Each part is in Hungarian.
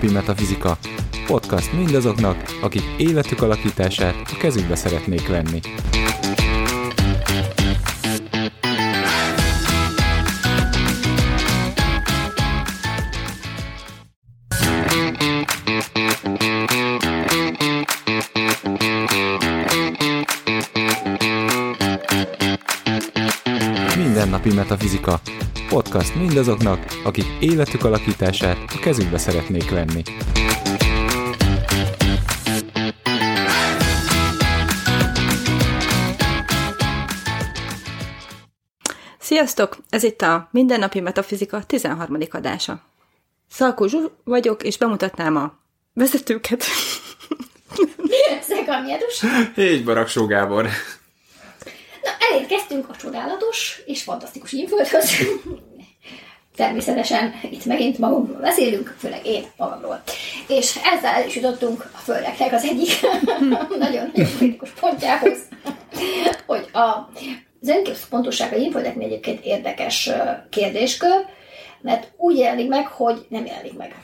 Mindennapi Metafizika. Podcast mindazoknak, akik életük alakítását a kezükbe szeretnék venni. Mindennapi Metafizika. Podcast mindazoknak, akik életük alakítását a kezükbe szeretnék venni. Sziasztok! Ez itt a Mindennapi Metafizika 13. adása. Szalkó Zsú vagyok, és bemutatnám a vezetőket. Szega Miedus. És Baraksó Gábor. Elérkeztünk a csodálatos és fantasztikus inföldhöz. Természetesen itt megint magunkról beszélünk, főleg én magamról. És ezzel el is jutottunk a Földeknek az egyik nagyon-nagyon kritikus pontjához, hogy a, az önképzpontossága inföldeknél egyébként érdekes kérdéskör, mert úgy jelenik meg, hogy nem jelenik meg.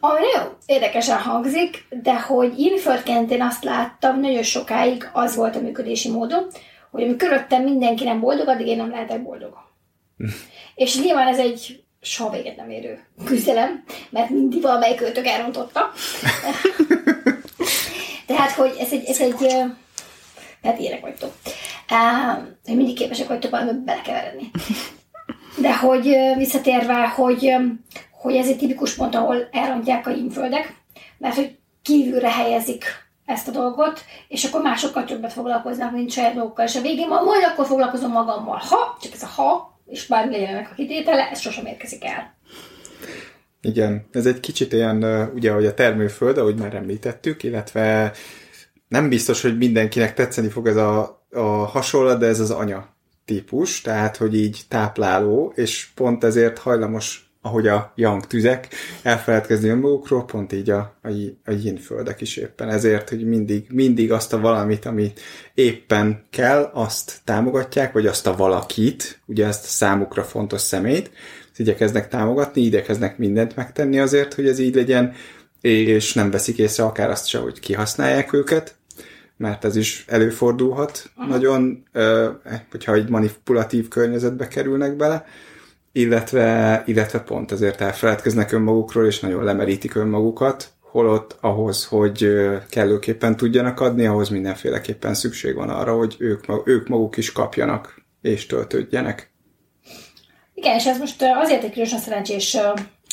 Ami nagyon érdekesen hangzik, de hogy inföldként én azt láttam, nagyon sokáig az volt a működési módom, hogy amikor körülöttem mindenki nem boldog, addig én nem lehetek boldog. És nyilván ez egy soha véget nem érő küzdelem, mert mindig valamelyik őtök elrontotta. Tehát, hogy ez egy, ez egy hát ilyenek vagytok. Uh, hogy mindig képesek vagytok valami belekeveredni. De hogy visszatérve, hogy, hogy ez egy tipikus pont, ahol elrontják a inföldek, mert hogy kívülre helyezik ezt a dolgot, és akkor másokkal többet foglalkoznak, mint saját dolgokkal, és a végén ma- majd akkor foglalkozom magammal. Ha, csak ez a ha, és bármi legyen ennek a kitétele, ez sosem érkezik el. Igen, ez egy kicsit olyan, ö, ugye, hogy a termőföld, ahogy már említettük, illetve nem biztos, hogy mindenkinek tetszeni fog ez a, a hasonlat, de ez az anya típus, tehát, hogy így tápláló, és pont ezért hajlamos, ahogy a yang tüzek, elfeledkezni önmagukról, pont így a, a, a yin földek is éppen. Ezért, hogy mindig, mindig azt a valamit, amit éppen kell, azt támogatják, vagy azt a valakit, ugye ezt a számukra fontos szemét, ezt igyekeznek támogatni, igyekeznek mindent megtenni azért, hogy ez így legyen, és nem veszik észre akár azt se, hogy kihasználják őket, mert ez is előfordulhat Aha. nagyon, ö, hogyha egy manipulatív környezetbe kerülnek bele, illetve, illetve pont ezért elfeledkeznek önmagukról, és nagyon lemerítik önmagukat, holott ahhoz, hogy kellőképpen tudjanak adni, ahhoz mindenféleképpen szükség van arra, hogy ők, ők maguk is kapjanak és töltődjenek. Igen, és ez most azért egy különösen szerencsés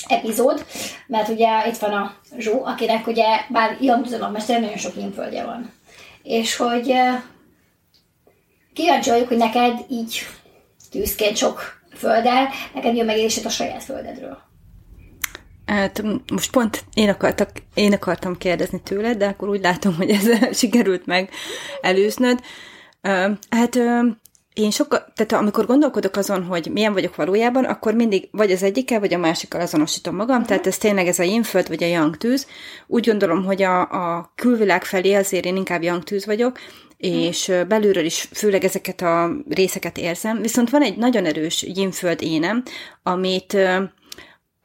epizód, mert ugye itt van a Zsó, akinek ugye, bár Jan Tüzanagmester, nagyon sok inföldje van. És hogy kíváncsi vagyok, hogy neked így tűzként sok földdel, neked mi a megélésed a saját földedről. Hát most pont én, akartak, én akartam kérdezni tőled, de akkor úgy látom, hogy ez sikerült meg előznöd. Hát én sokkal, tehát amikor gondolkodok azon, hogy milyen vagyok valójában, akkor mindig vagy az egyikkel, vagy a másikkal azonosítom magam, tehát ez tényleg ez a yin-föld, vagy a yang tűz. Úgy gondolom, hogy a, a külvilág felé azért én inkább yang tűz vagyok, és ö, belülről is főleg ezeket a részeket érzem. Viszont van egy nagyon erős yin-föld énem, amit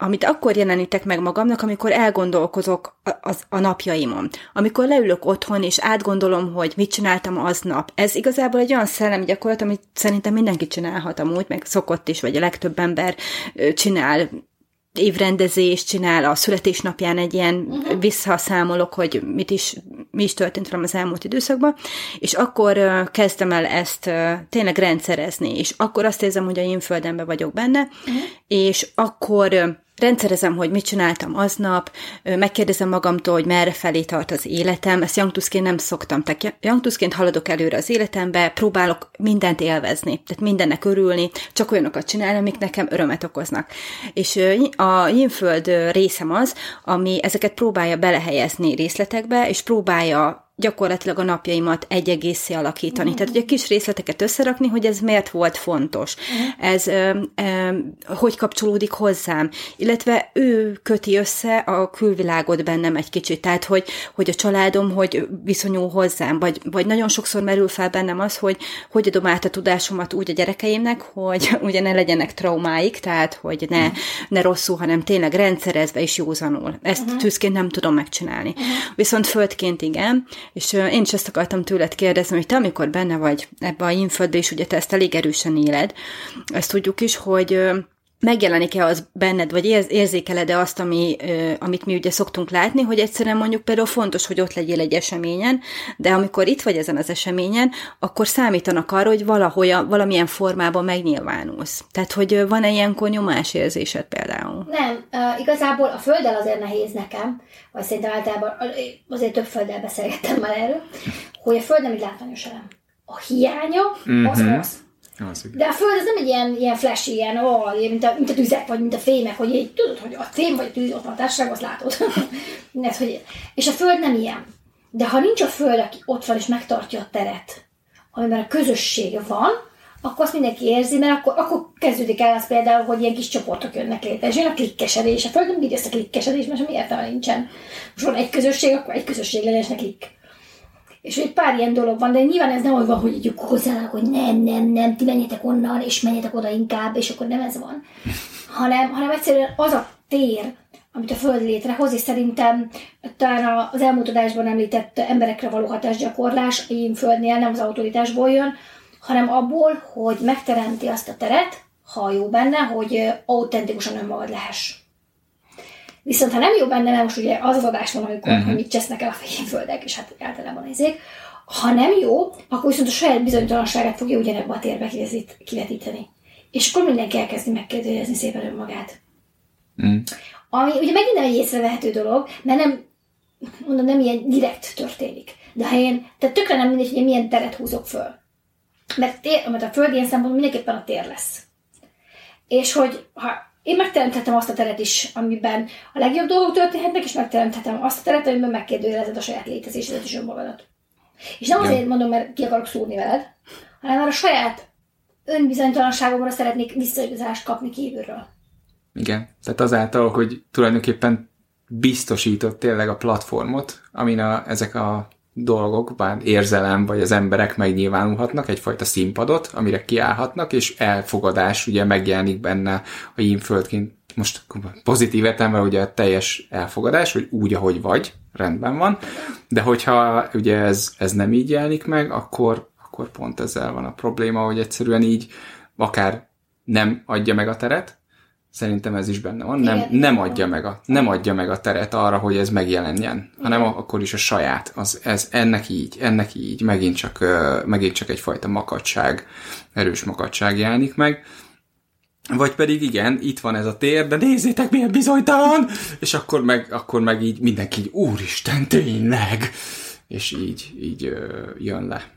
amit akkor jelenítek meg magamnak, amikor elgondolkozok a, az, a napjaimon. Amikor leülök otthon, és átgondolom, hogy mit csináltam aznap. Ez igazából egy olyan szellemi gyakorlat, amit szerintem mindenki csinálhat amúgy, meg szokott is, vagy a legtöbb ember csinál évrendezést csinál a születésnapján egy ilyen uh-huh. visszaszámolok, hogy mit is, mi is történt velem az elmúlt időszakban, és akkor kezdtem el ezt tényleg rendszerezni, és akkor azt érzem, hogy a én földemben vagyok benne, uh-huh. és akkor rendszerezem, hogy mit csináltam aznap, megkérdezem magamtól, hogy merre felé tart az életem, ezt Youngtuszként nem szoktam, tehát Youngtuszként haladok előre az életembe, próbálok mindent élvezni, tehát mindennek örülni, csak olyanokat csinálni, amik nekem örömet okoznak. És a Yinföld ö, részem az, ami ezeket próbálja belehelyezni részletekbe, és próbálja gyakorlatilag a napjaimat egy egészé alakítani. Uh-huh. Tehát, hogy a kis részleteket összerakni, hogy ez miért volt fontos, uh-huh. ez ö, ö, hogy kapcsolódik hozzám, illetve ő köti össze a külvilágot bennem egy kicsit, tehát, hogy, hogy a családom hogy viszonyul hozzám, vagy, vagy nagyon sokszor merül fel bennem az, hogy hogy adom át a tudásomat úgy a gyerekeimnek, hogy ugye ne legyenek traumáik, tehát, hogy ne, uh-huh. ne rosszul, hanem tényleg rendszerezve és józanul. Ezt uh-huh. tűzként nem tudom megcsinálni. Uh-huh. Viszont földként igen, és én is ezt akartam tőled kérdezni, hogy te amikor benne vagy ebbe a inföldbe, és ugye te ezt elég erősen éled, ezt tudjuk is, hogy megjelenik-e az benned, vagy érzékeled-e azt, ami, amit mi ugye szoktunk látni, hogy egyszerűen mondjuk például fontos, hogy ott legyél egy eseményen, de amikor itt vagy ezen az eseményen, akkor számítanak arra, hogy valahogy, valamilyen formában megnyilvánulsz. Tehát, hogy van-e ilyenkor nyomásérzésed például? Nem, uh, igazából a földdel azért nehéz nekem, vagy szerintem általában azért több földdel beszélgettem már erről, hogy a föld nem egy látványos elem. A hiánya mm-hmm. az mhm. az. Az, De a Föld ez nem egy ilyen, ilyen flash, ilyen, ó, mint, a, mint a tüzek, vagy mint a fémek, hogy így, tudod, hogy a fém vagy a tűz ott van a társaság, azt látod. ez, hogy, és a Föld nem ilyen. De ha nincs a Föld, aki ott van és megtartja a teret, amiben a közösség van, akkor azt mindenki érzi, mert akkor, akkor kezdődik el az például, hogy ilyen kis csoportok jönnek létre, és jön a klikkesedés. A Föld bírja ezt a klikkesedést, mert semmi értelme nincsen. Most van egy közösség, akkor egy közösség legyen, és nekik és egy pár ilyen dolog van, de nyilván ez nem olyan van, hogy így hozzának, hogy nem, nem, nem, ti menjetek onnan, és menjetek oda inkább, és akkor nem ez van. Hanem, hanem egyszerűen az a tér, amit a Föld létrehoz, és szerintem talán az elmúlt adásban említett emberekre való hatásgyakorlás a Földnél nem az autoritásból jön, hanem abból, hogy megteremti azt a teret, ha jó benne, hogy autentikusan önmagad lehess. Viszont ha nem jó benne, mert most ugye az az adás van, amikor uh-huh. mit csesznek el a földek, és hát általában nézik, ha nem jó, akkor viszont a saját bizonytalanságát fogja ugyanebbe a térbe kivetíteni. És akkor mindenki elkezdi megkérdőjelezni szépen önmagát. Mm. Ami ugye megint nem egy észrevehető dolog, mert nem, mondom, nem ilyen direkt történik. De ha én, tehát tökre nem mindegy, hogy én milyen teret húzok föl. Mert, tér, mert a föld ilyen szempontból mindenképpen a tér lesz. És hogy ha én megteremthetem azt a teret is, amiben a legjobb dolgok történhetnek, és megteremthetem azt a teret, amiben megkérdőjelezed a saját létezésedet és önmagadat. És nem azért mondom, mert ki akarok szúrni veled, hanem már a saját önbizonytalanságomra szeretnék visszaigazást kapni kívülről. Igen, tehát azáltal, hogy tulajdonképpen biztosított tényleg a platformot, amin a, ezek a dolgok, bár érzelem vagy az emberek megnyilvánulhatnak, egyfajta színpadot, amire kiállhatnak, és elfogadás ugye megjelenik benne a inföldként, most pozitív értelemben ugye a teljes elfogadás, hogy úgy, ahogy vagy, rendben van, de hogyha ugye ez, ez nem így jelenik meg, akkor, akkor pont ezzel van a probléma, hogy egyszerűen így akár nem adja meg a teret, Szerintem ez is benne van. Nem, nem, adja meg a, nem adja meg a teret arra, hogy ez megjelenjen, hanem akkor is a saját. Az, ez, ennek így, ennek így, megint csak, megint csak egyfajta makadság, erős makadság jelenik meg. Vagy pedig igen, itt van ez a tér, de nézzétek, milyen bizonytalan! És akkor meg, akkor meg így mindenki így, úristen, tényleg! És így, így jön le.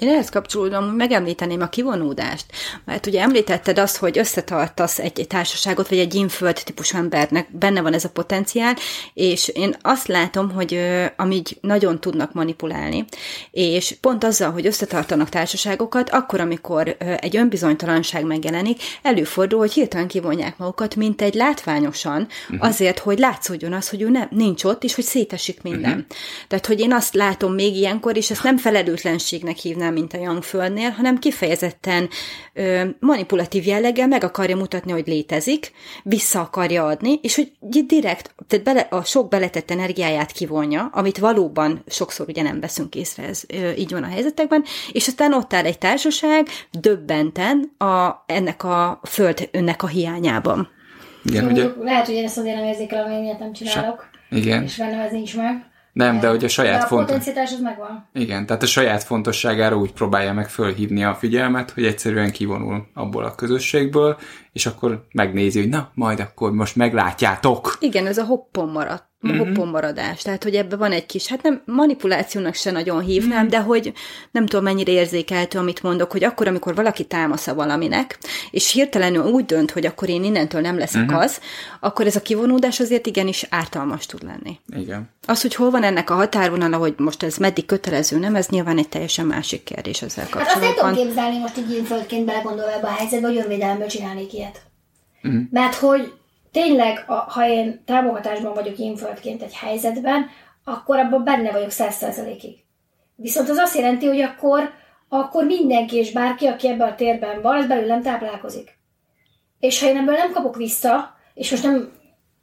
Én ehhez kapcsolódom, megemlíteném a kivonódást, mert ugye említetted azt, hogy összetartasz egy, társaságot, vagy egy inföld típusú embernek, benne van ez a potenciál, és én azt látom, hogy amíg nagyon tudnak manipulálni, és pont azzal, hogy összetartanak társaságokat, akkor, amikor egy önbizonytalanság megjelenik, előfordul, hogy hirtelen kivonják magukat, mint egy látványosan, uh-huh. azért, hogy látszódjon az, hogy ő nem, nincs ott, és hogy szétesik minden. Uh-huh. Tehát, hogy én azt látom még ilyenkor, és ezt nem felelőtlenségnek hívnám, annál, mint a Young Földnél, hanem kifejezetten ö, manipulatív jelleggel meg akarja mutatni, hogy létezik, vissza akarja adni, és hogy direkt, tehát bele, a sok beletett energiáját kivonja, amit valóban sokszor ugye nem veszünk észre, ez ö, így van a helyzetekben, és aztán ott áll egy társaság döbbenten a, ennek a föld önnek a hiányában. Igen, ugye... Lehet, hogy én ezt azért nem érzékelem, hogy nem csinálok. Igen. És bennem ez nincs meg. Nem, de hogy a saját fontos... az megvan. Igen, tehát a saját fontosságára úgy próbálja meg fölhívni a figyelmet, hogy egyszerűen kivonul abból a közösségből, és akkor megnézi, hogy na, majd akkor most meglátjátok. Igen, ez a hoppon maradt hoppon Tehát, hogy ebben van egy kis, hát nem manipulációnak se nagyon hívnám, mm. de hogy nem tudom mennyire érzékeltő, amit mondok, hogy akkor, amikor valaki támasza valaminek, és hirtelenül úgy dönt, hogy akkor én innentől nem leszek mm-hmm. az, akkor ez a kivonódás azért igenis ártalmas tud lenni. Igen. Az, hogy hol van ennek a határvonala, hogy most ez meddig kötelező, nem, ez nyilván egy teljesen másik kérdés ezzel kapcsolatban. Hát azt nem tudom képzelni most így földként belegondolva ebbe a helyzetbe, hogy önvédelemből csinálnék ilyet. Mm. Mert hogy tényleg, a, ha én támogatásban vagyok inföldként egy helyzetben, akkor abban benne vagyok száz százalékig. Viszont az azt jelenti, hogy akkor, akkor mindenki és bárki, aki ebben a térben van, az belőlem táplálkozik. És ha én ebből nem kapok vissza, és most nem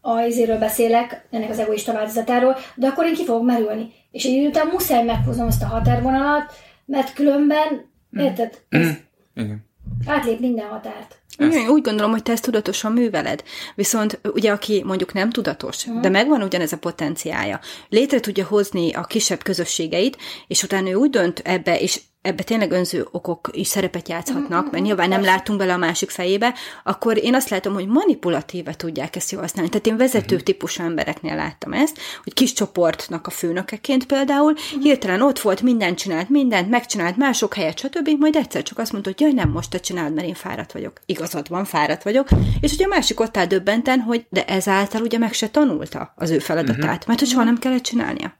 a izéről beszélek, ennek az egoista változatáról, de akkor én ki fogok merülni. És egy idő után muszáj meghoznom azt a határvonalat, mert különben, mm. érted? Ez, Igen. Átlép minden határt. Ezt. Én úgy gondolom, hogy te ezt tudatosan műveled. Viszont ugye, aki mondjuk nem tudatos, uh-huh. de megvan ugyanez a potenciája, létre tudja hozni a kisebb közösségeit, és utána ő úgy dönt ebbe, és ebbe tényleg önző okok is szerepet játszhatnak, mert nyilván nem látunk bele a másik fejébe, akkor én azt látom, hogy manipulatíve tudják ezt jól használni. Tehát én vezető típusú embereknél láttam ezt, hogy kis csoportnak a főnökeként például hirtelen ott volt, mindent csinált, mindent megcsinált, mások helyett, stb. Majd egyszer csak azt mondta, hogy jaj, nem most te csináld, mert én fáradt vagyok. Igazad van, fáradt vagyok. És ugye a másik ott áll döbbenten, hogy de ezáltal ugye meg se tanulta az ő feladatát, uh-huh. mert hogy soha nem kellett csinálnia.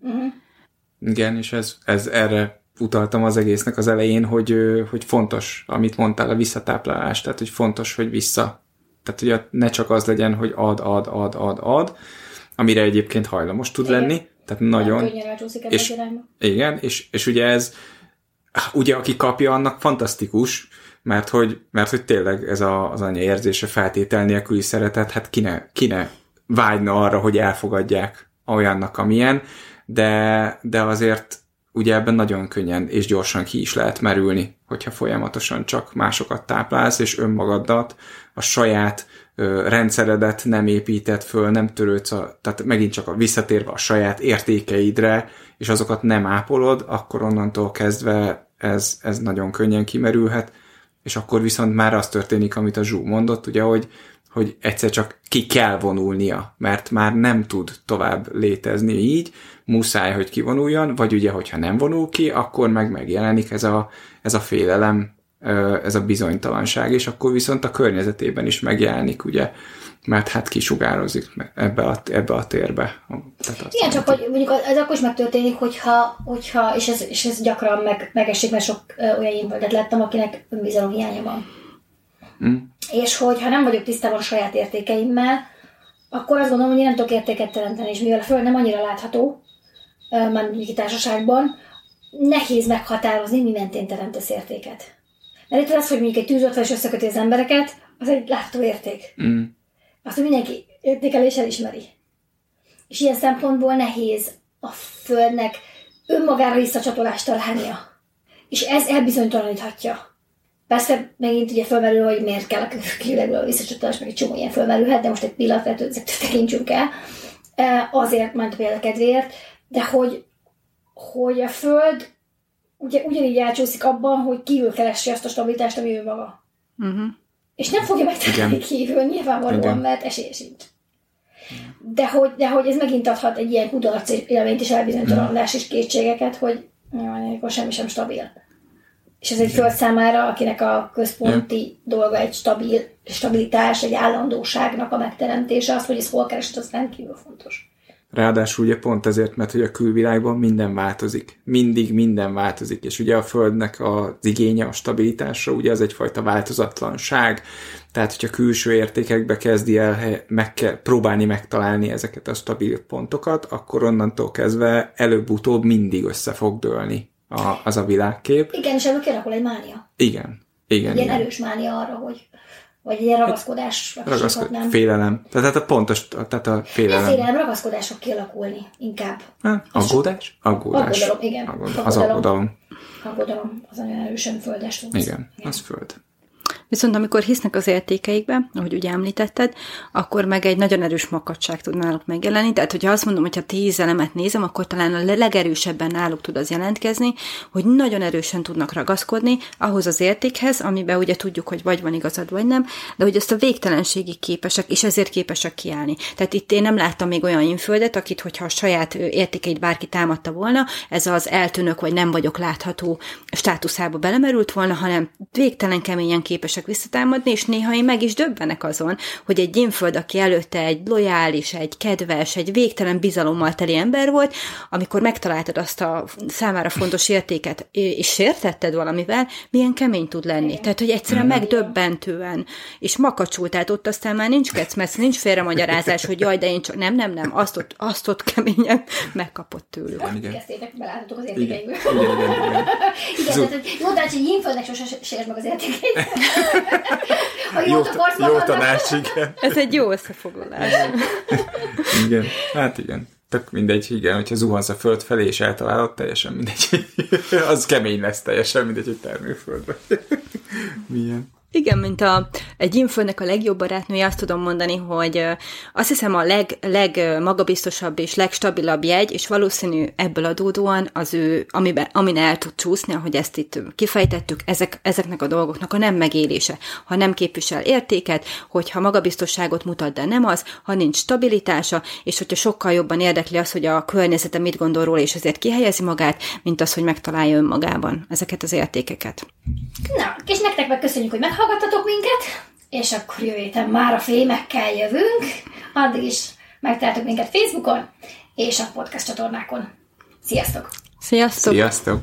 Uh-huh. Igen, és ez, ez erre utaltam az egésznek az elején, hogy, hogy fontos, amit mondtál, a visszatáplálás, tehát hogy fontos, hogy vissza. Tehát hogy ne csak az legyen, hogy ad, ad, ad, ad, ad, amire egyébként hajlamos tud igen. lenni. Tehát nagyon. És, igen, és, és ugye ez, ugye aki kapja, annak fantasztikus, mert hogy, mert hogy tényleg ez a, az anya érzése feltétel nélküli szeretet, hát kine, kine vágyna arra, hogy elfogadják olyannak, amilyen, de, de azért ugye ebben nagyon könnyen és gyorsan ki is lehet merülni, hogyha folyamatosan csak másokat táplálsz, és önmagadat, a saját ö, rendszeredet nem épített föl, nem törődsz, a, tehát megint csak a visszatérve a saját értékeidre, és azokat nem ápolod, akkor onnantól kezdve ez, ez nagyon könnyen kimerülhet, és akkor viszont már az történik, amit a Zsú mondott, ugye, hogy hogy egyszer csak ki kell vonulnia, mert már nem tud tovább létezni így, muszáj, hogy kivonuljon, vagy ugye, hogyha nem vonul ki, akkor meg megjelenik ez a, ez a félelem, ez a bizonytalanság, és akkor viszont a környezetében is megjelenik, ugye, mert hát kisugározik ebbe a, ebbe a térbe. Tehát Igen, csak hogy mondjuk ez akkor is megtörténik, hogyha, hogyha és, ez, és ez gyakran meg, megesik, mert sok olyan involdet lettem, akinek önbizalom hiánya van Mm. És hogyha nem vagyok tisztában a saját értékeimmel, akkor azt gondolom, hogy én nem tudok értéket teremteni, és mivel a Föld nem annyira látható, már társaságban, nehéz meghatározni, mi mentén teremtesz értéket. Mert itt az, hogy mondjuk egy tűzoltás összeköti az embereket, az egy látható érték. Mm. Azt, mindenki értékelés elismeri. És ilyen szempontból nehéz a Földnek önmagára visszacsatolást találnia. És ez elbizonytalaníthatja. Persze megint ugye fölmerül, hogy miért kell a különböző visszacsatolás, meg egy csomó ilyen fölmerülhet, de most egy pillanatra tekintsünk el. Azért, ment például kedvéért, de hogy, hogy a Föld ugye ugyanígy elcsúszik abban, hogy kívül keresi azt a stabilitást, ami ő maga. Uh-huh. És nem fogja megtalálni kívül, nyilvánvalóan, Igen. mert esélye sincs. De hogy, de hogy ez megint adhat egy ilyen kudarc élményt és elbizonytalanodás és kétségeket, hogy jaj, akkor semmi sem stabil. És ez egy föld számára, akinek a központi ja. dolga egy stabil, stabilitás, egy állandóságnak a megteremtése, az, hogy ez hol keresett, az rendkívül fontos. Ráadásul ugye pont ezért, mert hogy a külvilágban minden változik. Mindig minden változik, és ugye a Földnek az igénye a stabilitásra, ugye ez egyfajta változatlanság, tehát hogyha külső értékekbe kezdi el meg kell, próbálni megtalálni ezeket a stabil pontokat, akkor onnantól kezdve előbb-utóbb mindig össze fog dőlni a, az a világkép. Igen, és ebből kialakul egy mánia. Igen. Igen, ilyen erős mánia arra, hogy vagy ilyen ragaszkodás. Hát, ragaszkod, nem. Félelem. Tehát a pontos, tehát a félelem. Nem félelem, ragaszkodások kialakulni inkább. Hát, aggódás? Aggódás. Aggodalom, igen. Aggódalom. Az aggodalom. Aggodalom, az nagyon erősen földes. Igen, igen, az föld. Viszont amikor hisznek az értékeikbe, ahogy ugye említetted, akkor meg egy nagyon erős makadság tud náluk megjelenni. Tehát, hogyha azt mondom, hogy ha tíz elemet nézem, akkor talán a legerősebben náluk tud az jelentkezni, hogy nagyon erősen tudnak ragaszkodni ahhoz az értékhez, amiben ugye tudjuk, hogy vagy van igazad, vagy nem, de hogy ezt a végtelenségig képesek, és ezért képesek kiállni. Tehát itt én nem láttam még olyan inföldet, akit, hogyha a saját értékeit bárki támadta volna, ez az eltűnök, vagy nem vagyok látható státuszába belemerült volna, hanem végtelen keményen képesek visszatámadni, és néha én meg is döbbenek azon, hogy egy inföld, aki előtte egy lojális, egy kedves, egy végtelen bizalommal teli ember volt, amikor megtaláltad azt a számára fontos értéket, és sértetted valamivel, milyen kemény tud lenni. Tehát, hogy egyszerűen megdöbbentően, és makacsul, tehát ott aztán már nincs kecmesz, nincs félremagyarázás, hogy jaj, de én csak nem, nem, nem, azt ott, azt ott keményen megkapott tőlük. Igen, igen. Kezdtétek, beláthatok az értékeikből. Igen, igen, igen. igen. igen tehát, jó, de egy inföldnek sose sérd meg az értékeit. jó, jó tanács, igen. Ez egy jó összefoglalás. igen, hát igen tök mindegy, igen, hogyha zuhansz a föld felé és eltalálod, teljesen mindegy. az kemény lesz teljesen mindegy, hogy termőföldben. Milyen. Igen, mint a, egy infőnek a legjobb barátnője, azt tudom mondani, hogy azt hiszem a leg, legmagabiztosabb és legstabilabb jegy, és valószínű ebből adódóan az ő, amiben, amin el tud csúszni, ahogy ezt itt kifejtettük, ezek, ezeknek a dolgoknak a nem megélése. Ha nem képvisel értéket, hogyha magabiztosságot mutat, de nem az, ha nincs stabilitása, és hogyha sokkal jobban érdekli az, hogy a környezete mit gondol róla, és ezért kihelyezi magát, mint az, hogy megtalálja önmagában ezeket az értékeket. Na, és nektek meg köszönjük, hogy meghallgattatok minket, és akkor jövő héten már a fémekkel jövünk. Addig is megtaláltok minket Facebookon és a podcast csatornákon. Sziasztok! Sziasztok! Sziasztok!